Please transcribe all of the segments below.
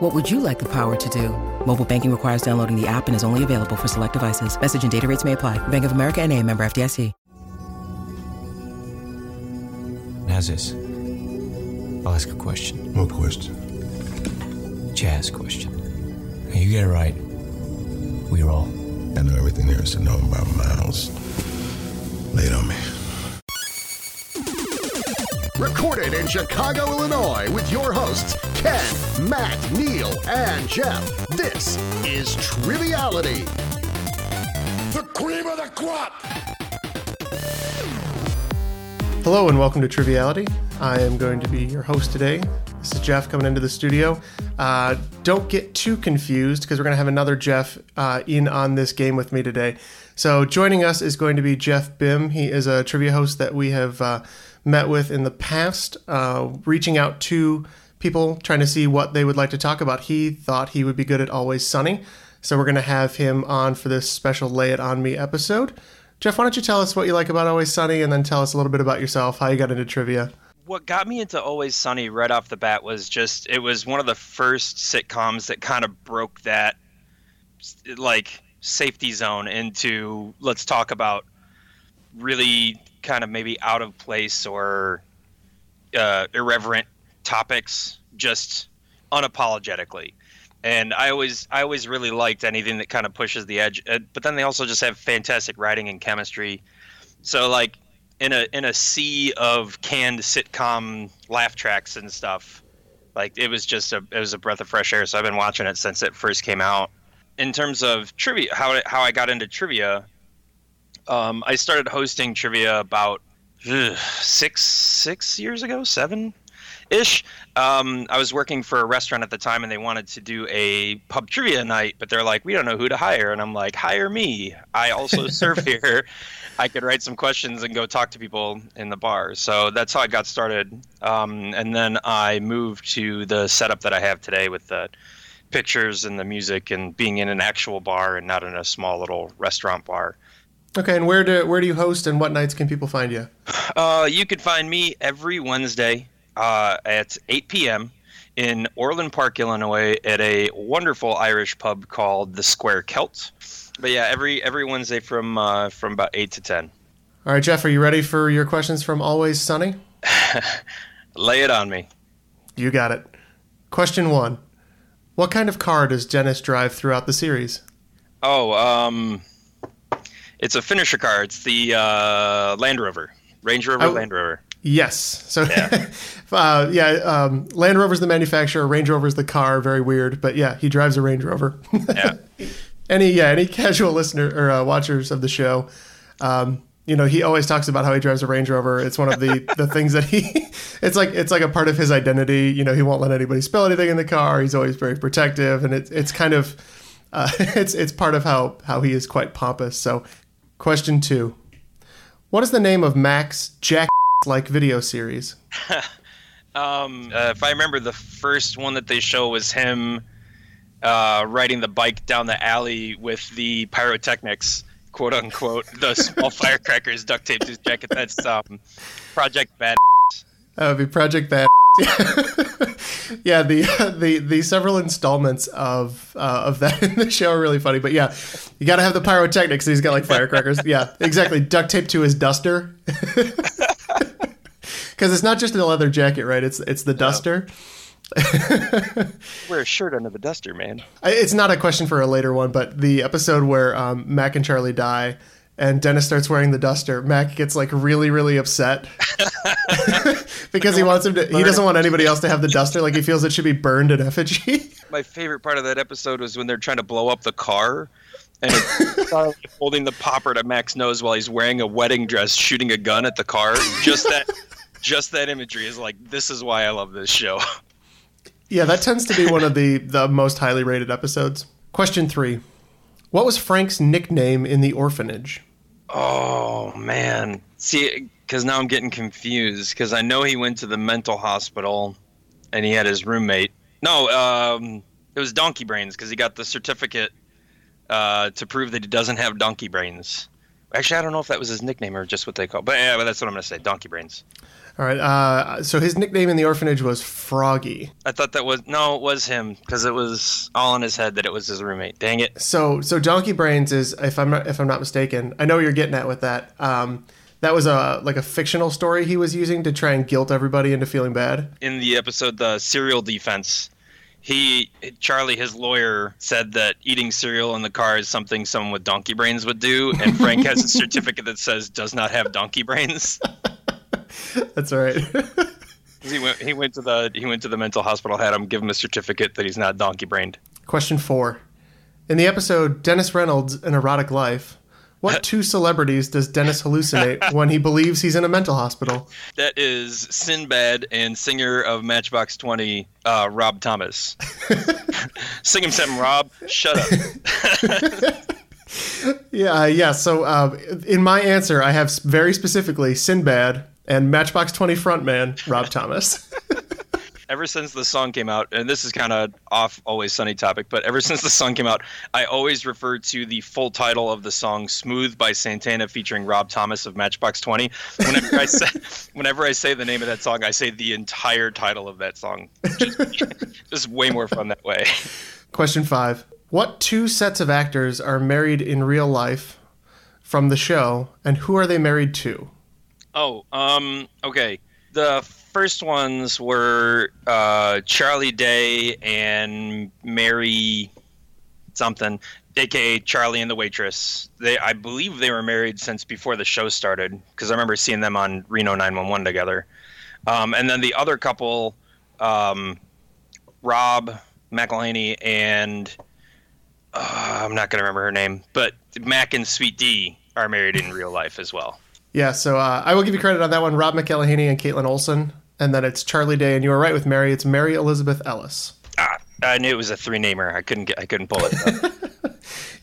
What would you like the power to do? Mobile banking requires downloading the app and is only available for select devices. Message and data rates may apply. Bank of America and a member FDIC. How's this? I'll ask a question. What question? Jazz question. You get it right. We roll. I know everything there is to know about Miles. Lay it on me. Recorded in Chicago, Illinois, with your hosts, Ken, Matt, Neal, and Jeff. This is Triviality. The cream of the crop! Hello and welcome to Triviality. I am going to be your host today. This is Jeff coming into the studio. Uh, don't get too confused because we're going to have another Jeff uh, in on this game with me today. So joining us is going to be Jeff Bimm. He is a trivia host that we have uh, met with in the past, uh, reaching out to people trying to see what they would like to talk about. He thought he would be good at Always Sunny. So we're going to have him on for this special Lay It On Me episode. Jeff, why don't you tell us what you like about Always Sunny and then tell us a little bit about yourself, how you got into trivia? What got me into Always Sunny right off the bat was just it was one of the first sitcoms that kind of broke that like safety zone into let's talk about really kind of maybe out of place or uh, irreverent topics just unapologetically and I always I always really liked anything that kind of pushes the edge. Uh, but then they also just have fantastic writing and chemistry. So like in a in a sea of canned sitcom laugh tracks and stuff, like it was just a it was a breath of fresh air. So I've been watching it since it first came out. In terms of trivia, how how I got into trivia, um, I started hosting trivia about ugh, six six years ago, seven ish. Um, I was working for a restaurant at the time, and they wanted to do a pub trivia night, but they're like, "We don't know who to hire," and I'm like, "Hire me! I also serve here. I could write some questions and go talk to people in the bar." So that's how I got started, um, and then I moved to the setup that I have today with the pictures and the music and being in an actual bar and not in a small little restaurant bar. Okay, and where do where do you host, and what nights can people find you? Uh, you can find me every Wednesday uh, at 8 p.m. in Orland Park, Illinois, at a wonderful Irish pub called the Square Celt. But yeah, every every Wednesday from uh, from about eight to ten. All right, Jeff, are you ready for your questions from Always Sunny? Lay it on me. You got it. Question one: What kind of car does Dennis drive throughout the series? Oh, um, it's a finisher car. It's the uh, Land Rover, Range Rover, I- Land Rover. Yes. So, yeah, uh, yeah um, Land Rover's the manufacturer, Range Rover's the car. Very weird, but yeah, he drives a Range Rover. Yeah. any yeah, any casual listener or uh, watchers of the show, um, you know, he always talks about how he drives a Range Rover. It's one of the the things that he, it's like it's like a part of his identity. You know, he won't let anybody spill anything in the car. He's always very protective, and it's it's kind of, uh, it's it's part of how how he is quite pompous. So, question two, what is the name of Max Jack like video series? Um, uh, if I remember, the first one that they show was him uh, riding the bike down the alley with the pyrotechnics, quote unquote, the small firecrackers duct taped to his jacket. That's um, Project Bad. That would be Project Bad. yeah, the the the several installments of uh, of that in the show are really funny. But yeah, you got to have the pyrotechnics. He's got like firecrackers. Yeah, exactly. Duct tape to his duster. Because it's not just a leather jacket, right? It's it's the duster. Wear a shirt under the duster, man. It's not a question for a later one, but the episode where um, Mac and Charlie die and Dennis starts wearing the duster, Mac gets like really, really upset because he wants him to. He doesn't want anybody else to have the duster. Like he feels it should be burned in effigy. My favorite part of that episode was when they're trying to blow up the car. And it's Charlie holding the popper to Mac's nose while he's wearing a wedding dress, shooting a gun at the car. Just that, just that imagery is like, this is why I love this show. yeah, that tends to be one of the the most highly rated episodes. Question three: What was Frank's nickname in the orphanage? Oh man, see, because now I'm getting confused because I know he went to the mental hospital, and he had his roommate. No, um, it was Donkey Brains because he got the certificate uh, to prove that he doesn't have donkey brains. Actually, I don't know if that was his nickname or just what they call. But yeah, but that's what I'm gonna say. Donkey Brains. All right. Uh, so his nickname in the orphanage was Froggy. I thought that was no, it was him because it was all in his head that it was his roommate. Dang it! So so Donkey Brains is if I'm not, if I'm not mistaken, I know what you're getting at with that. Um, that was a like a fictional story he was using to try and guilt everybody into feeling bad. in the episode the cereal defense he charlie his lawyer said that eating cereal in the car is something someone with donkey brains would do and frank has a certificate that says does not have donkey brains That's all right. he went he went to the he went to the mental hospital had him give him a certificate that he's not donkey brained Question four. In the episode Dennis Reynolds: An Erotic Life, what two celebrities does Dennis hallucinate when he believes he's in a mental hospital? that is sinbad and singer of matchbox 20 uh, rob thomas sing him something rob shut up Yeah, yeah. So uh, in my answer, I have very specifically Sinbad and Matchbox Twenty frontman Rob Thomas. ever since the song came out, and this is kind of off always sunny topic, but ever since the song came out, I always refer to the full title of the song "Smooth" by Santana featuring Rob Thomas of Matchbox Twenty. Whenever I say, whenever I say the name of that song, I say the entire title of that song. Just, just way more fun that way. Question five. What two sets of actors are married in real life from the show, and who are they married to? Oh, um, okay. The first ones were uh, Charlie Day and Mary something, aka Charlie and the Waitress. They, I believe, they were married since before the show started because I remember seeing them on Reno 911 together. Um, and then the other couple, um, Rob McElhenney and uh, I'm not gonna remember her name, but Mac and Sweet D are married in real life as well. Yeah, so uh, I will give you credit on that one. Rob McElhenney and Kaitlin Olson, and then it's Charlie Day, and you were right with Mary. It's Mary Elizabeth Ellis. Ah, I knew it was a three namer. I couldn't get. I couldn't pull it.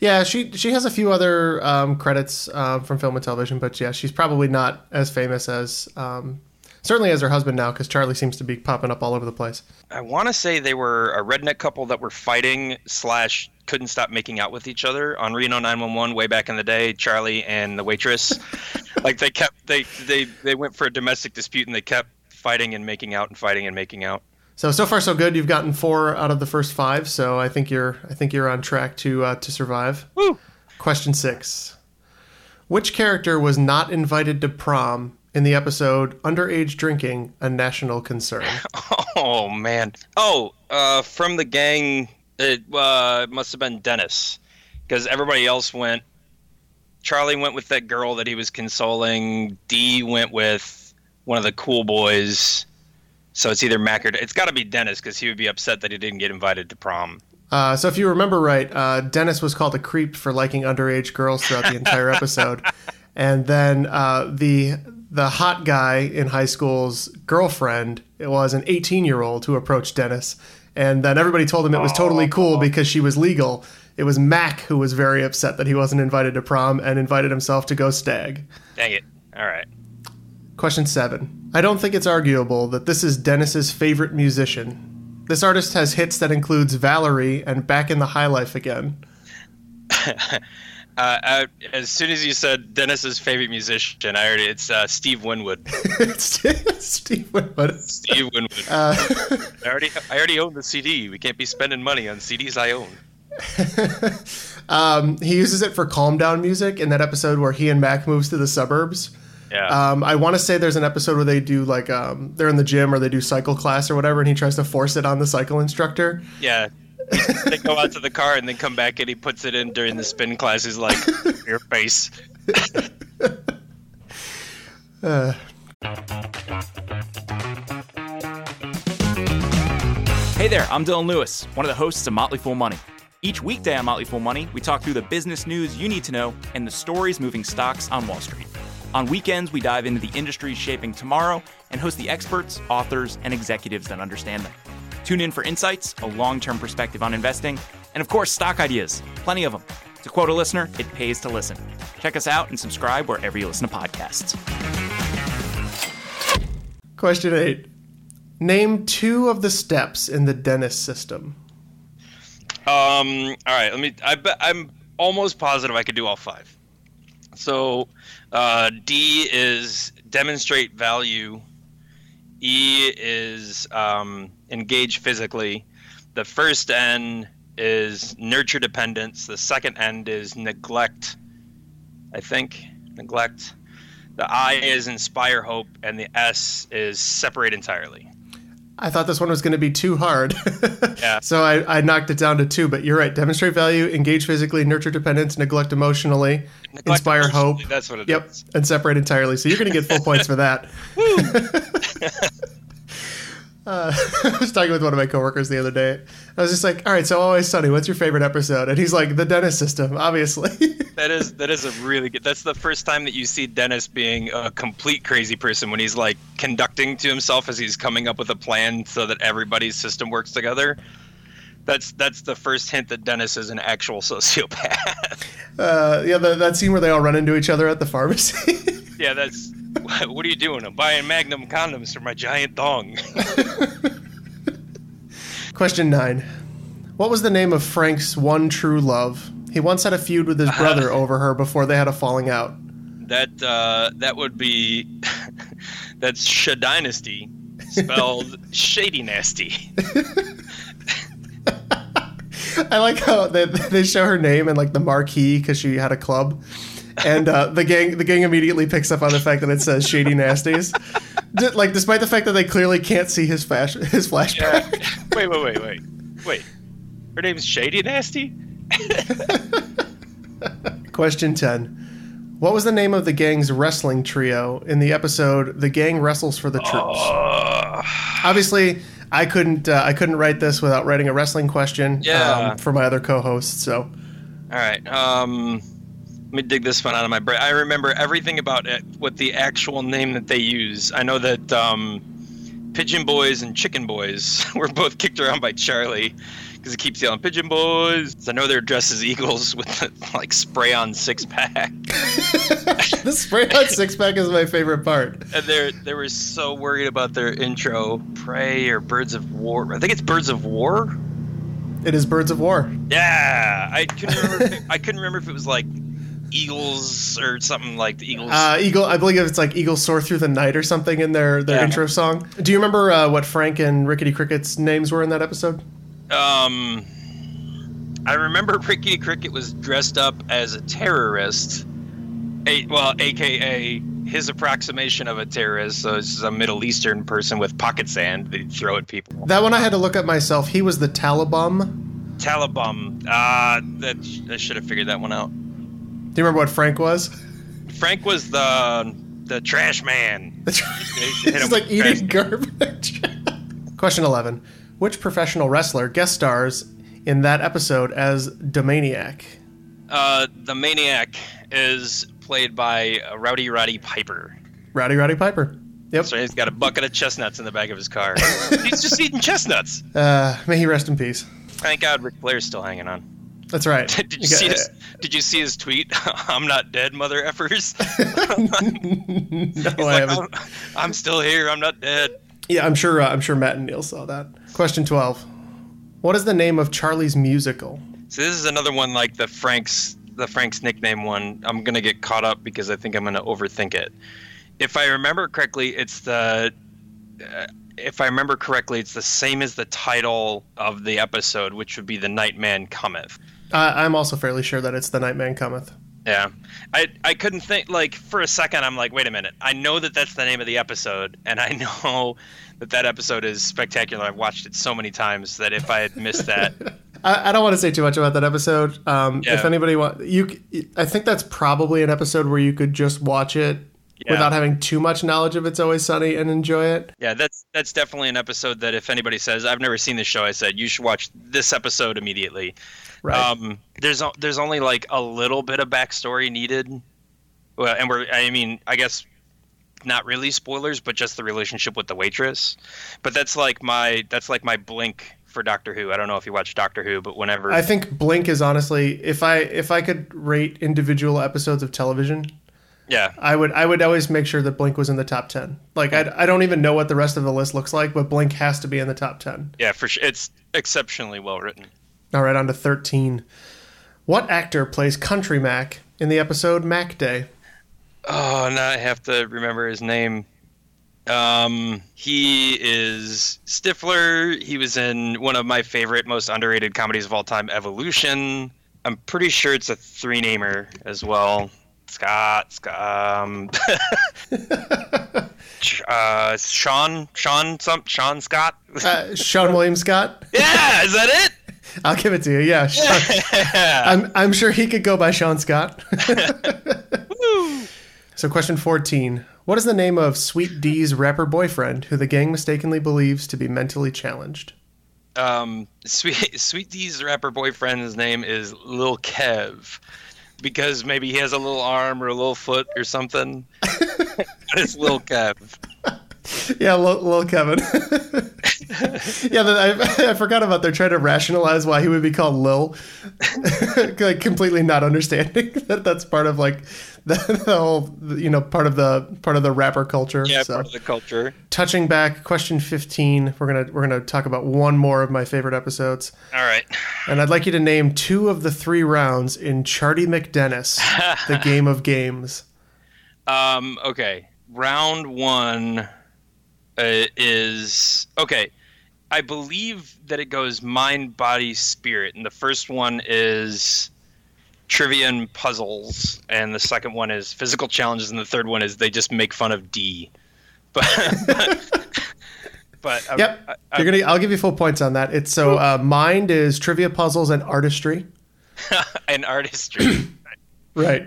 Yeah, she she has a few other um, credits uh, from film and television, but yeah, she's probably not as famous as um, certainly as her husband now, because Charlie seems to be popping up all over the place. I want to say they were a redneck couple that were fighting slash couldn't stop making out with each other on Reno 911 way back in the day. Charlie and the waitress, like they kept they they they went for a domestic dispute and they kept fighting and making out and fighting and making out. So so far so good. You've gotten four out of the first five, so I think you're I think you're on track to uh, to survive. Woo! Question six: Which character was not invited to prom in the episode "Underage Drinking: A National Concern"? Oh man. Oh, uh, from the gang, it uh, must have been Dennis, because everybody else went. Charlie went with that girl that he was consoling. D went with one of the cool boys. So it's either Mac or it's got to be Dennis because he would be upset that he didn't get invited to prom. Uh, so if you remember right, uh, Dennis was called a creep for liking underage girls throughout the entire episode, and then uh, the the hot guy in high school's girlfriend it was an 18 year old who approached Dennis, and then everybody told him it was totally cool because she was legal. It was Mac who was very upset that he wasn't invited to prom and invited himself to go stag. Dang it! All right. Question seven. I don't think it's arguable that this is Dennis's favorite musician. This artist has hits that includes Valerie and Back in the High Life Again. Uh, I, as soon as you said Dennis's favorite musician, I already it's uh, Steve Winwood. it's Steve Winwood. Steve Winwood. Uh, I already I already own the CD. We can't be spending money on CDs I own. um, he uses it for calm down music in that episode where he and Mac moves to the suburbs. Yeah. Um, I want to say there's an episode where they do like um, they're in the gym or they do cycle class or whatever, and he tries to force it on the cycle instructor. Yeah. They go out to the car and then come back and he puts it in during the spin class. He's like, your face. Hey there, I'm Dylan Lewis, one of the hosts of Motley Fool Money. Each weekday on Motley Fool Money, we talk through the business news you need to know and the stories moving stocks on Wall Street. On weekends, we dive into the industries shaping tomorrow and host the experts, authors, and executives that understand them. Tune in for insights, a long term perspective on investing, and of course, stock ideas. Plenty of them. To quote a listener, it pays to listen. Check us out and subscribe wherever you listen to podcasts. Question eight: Name two of the steps in the Dennis system. Um. All right. Let me. I bet I'm almost positive I could do all five. So, uh, D is demonstrate value. E is um, engage physically. The first N is nurture dependence. The second end is neglect. I think neglect. The I is inspire hope, and the S is separate entirely. I thought this one was going to be too hard. Yeah. so I, I knocked it down to two, but you're right. Demonstrate value, engage physically, nurture dependence, neglect emotionally, Neglect inspire hope. That's what it is. Yep, and separate entirely. So you're going to get full points for that. uh, I was talking with one of my coworkers the other day. I was just like, "All right, so Always Sunny, what's your favorite episode?" And he's like, "The Dennis System, obviously." That is that is a really good. That's the first time that you see Dennis being a complete crazy person when he's like conducting to himself as he's coming up with a plan so that everybody's system works together. That's that's the first hint that Dennis is an actual sociopath. uh, yeah, the, that scene where they all run into each other at the pharmacy. yeah, that's. What are you doing? I'm buying Magnum condoms for my giant dong. Question nine: What was the name of Frank's one true love? He once had a feud with his brother over her before they had a falling out. That uh, that would be that's Shadynasty, spelled shady nasty. I like how they, they show her name and like the marquee because she had a club, and uh, the gang the gang immediately picks up on the fact that it says Shady Nasties. D- like despite the fact that they clearly can't see his flash his flashback. Yeah. Wait, wait, wait, wait, wait. Her name's Shady Nasty. Question ten: What was the name of the gang's wrestling trio in the episode "The Gang Wrestles for the Troops"? Obviously, I couldn't uh, I couldn't write this without writing a wrestling question Yeah. um, for my other co-hosts. So All right. Um, me dig this one out of my brain. I remember everything about it, what the actual name that they use. I know that um, Pigeon Boys and Chicken Boys were both kicked around by Charlie because he keeps yelling "Pigeon Boys." I know they're dressed as eagles with the, like spray-on six-pack, the spray on six pack is my favorite part. and they're they were so worried about their intro, "Prey" or "Birds of War." I think it's "Birds of War." It is Birds of War. Yeah, I couldn't remember. it, I couldn't remember if it was like Eagles or something like the Eagles. Uh, Eagle, I believe it's like Eagles Soar Through the Night or something in their, their Yeah. intro song. Do you remember uh, what Frank and Rickety Cricket's names were in that episode? Um, I remember Ricky Cricket was dressed up as a terrorist. A, well, AKA his approximation of a terrorist. So it's a Middle Eastern person with pocket sand that he'd throw at people. That one I had to look up myself. He was the Taliban. Taliban. Ah, that I should have figured that one out. Do you remember what Frank was? Frank was the the trash man. He's like eating garbage. Question 11. Which professional wrestler guest stars in that episode as Da Maniac? Uh, the maniac is played by uh, Rowdy Roddy Piper. Rowdy Roddy Piper. Yep. So he's got a bucket of chestnuts in the back of his car. he's just eating chestnuts. Uh, may he rest in peace. Thank God Ric Flair's still hanging on. That's right. Did you got- see his, Did you see his tweet? I'm not dead, mother effers. no, He's I like, haven't. I'm, I'm still here. I'm not dead. Yeah, I'm sure. Uh, I'm sure Matt and Neal saw that. Question 12. What is the name of Charlie's musical? So this is another one like the Frank's the Frank's nickname one. I'm gonna get caught up because I think I'm gonna overthink it. If I remember correctly, it's the. Uh, if I remember correctly, it's the same as the title of the episode, which would be "The Nightman Cometh." Uh, I'm also fairly sure that it's The Nightman Cometh. Yeah, I I couldn't think like for a second. I'm like, wait a minute. I know that that's the name of the episode, and I know that that episode is spectacular. I've watched it so many times that if I had missed that, I, I don't want to say too much about that episode. Um, Yeah. If anybody want, you, I think that's probably an episode where you could just watch it Yeah. without having too much knowledge of It's Always Sunny and enjoy it. yeah, that's that's definitely an episode that if anybody says I've never seen this show, I said you should watch this episode immediately. Right. Um, there's there's only like a little bit of backstory needed, well, and we're I mean I guess not really spoilers, but just the relationship with the waitress. But that's like my that's like my blink for Doctor Who. I don't know if you watch Doctor Who, but whenever I think Blink is honestly, if I if I could rate individual episodes of television, yeah I would I would always make sure that Blink was in the top ten. Like I, I don't even know what the rest of the list looks like, but Blink has to be in the top ten. yeah for sure it's exceptionally well written. All right, on to thirteen. What actor plays Country Mac in the episode Mac Day? Oh, now I have to remember his name. Um, he is Stifler. He was in one of my favorite, most underrated comedies of all time, Evolution. I'm pretty sure it's a three namer as well. Scott, Scott, um, uh, Sean, Sean, some, Sean Scott. Uh, Seann William Scott. yeah, is that it? I'll give it to you. Yeah, Sean, I'm I'm sure he could go by Sean Scott. so, question 14. What is the name of Sweet D's rapper boyfriend who the gang mistakenly believes to be mentally challenged? um, Sweet Sweet D's rapper boyfriend's name is Lil Kev, because maybe he has a little arm or a little foot or something. it's Lil Kev. Yeah, Lil, Lil Kevin. yeah, I, I forgot about they're trying to rationalize why he would be called Lil. like completely not understanding that that's part of like the, the whole you know part of the part of the rapper culture. Yeah, so. part of the culture. touching back question 15 we're gonna we're gonna talk about one more of my favorite episodes All right. and i'd like you to name two of the three rounds in chardee macdennis the game of games Um, okay. Round one uh, is okay. I believe that it goes mind, body, spirit, and the first one is trivia and puzzles, and the second one is physical challenges, and the third one is they just make fun of D. But but I- yep. I- I- you're gonna i'll give you full points on that. It's so uh, mind is trivia puzzles and artistry. And artistry. right.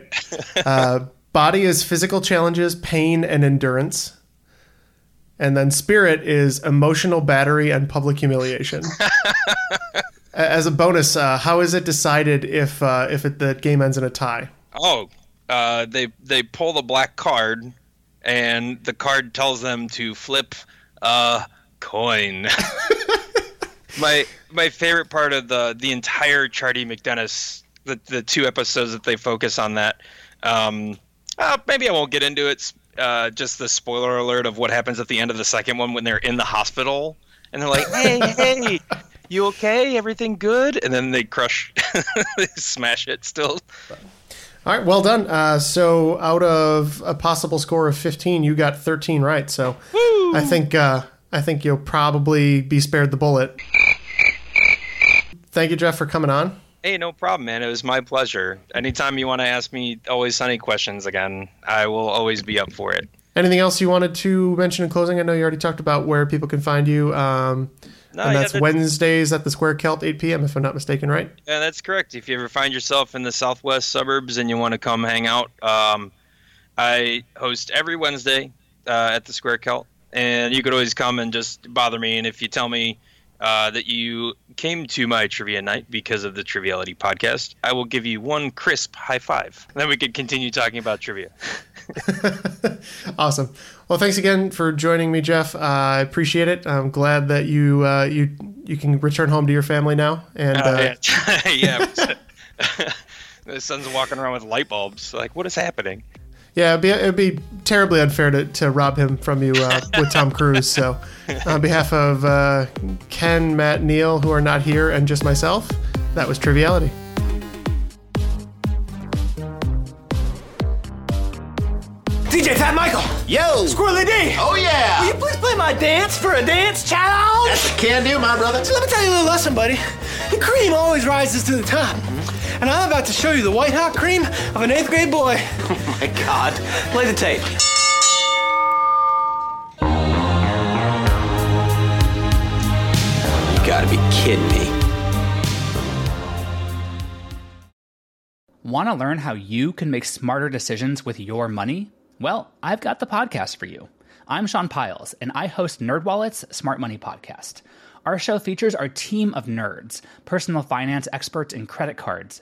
Uh, body is physical challenges pain and endurance and then spirit is emotional battery and public humiliation as a bonus uh, how is it decided if uh, if it, the game ends in a tie Oh, uh, they they pull the black card, and the card tells them to flip a coin. my my favorite part of the the entire Chardee MacDennis, the the two episodes that they focus on that. Um, uh, maybe I won't get into it. Uh, just the spoiler alert of what happens at the end of the second one when they're in the hospital, and they're like, "Hey, hey." You okay? Everything good? And then they crush, they smash it still. All right, well done. Uh, so out of a possible score of 15, you got 13 right. So I think uh, I think you'll probably be spared the bullet. Thank you, Jeff, for coming on. Hey, no problem, man. It was my pleasure. Anytime you want to ask me always sunny questions again, I will always be up for it. Anything else you wanted to mention in closing? I know you already talked about where people can find you. Um, No, and yeah, that's that's- Wednesdays at the Square Celt, 8 p.m., if I'm not mistaken, right? Yeah, that's correct. If you ever find yourself in the southwest suburbs and you want to come hang out, um, I host every Wednesday uh, at the Square Celt, and you could always come and just bother me. And if you tell me uh, that you came to my trivia night because of the Triviality podcast, I will give you one crisp high five. And Then we could continue talking about trivia. Awesome. Well, thanks again for joining me, Jeff. Uh, I appreciate it. I'm glad that you uh, you you can return home to your family now. And Oh, uh, yeah. yeah. the son's walking around with light bulbs. Like, what is happening? Yeah, it'd be, it'd be terribly unfair to, to rob him from you uh, with Tom Cruise. So, on behalf of uh, Ken, Matt, Neal, who are not here, and just myself, that was Triviality. DJ Fat Michael. Yo! Squirrely D. Oh, yeah! Will you please play my dance for a dance challenge? Can do, my brother. So let me tell you a little lesson, buddy. The cream always rises to the top. And I'm about to show you the white hot cream of an eighth grade boy. Oh my god. Play the tape. You gotta be kidding me. Want to learn how you can make smarter decisions with your money? Well, I've got the podcast for you. I'm Sean Pyles, and I host NerdWallet's Smart Money Podcast. Our show features our team of nerds, personal finance experts in credit cards,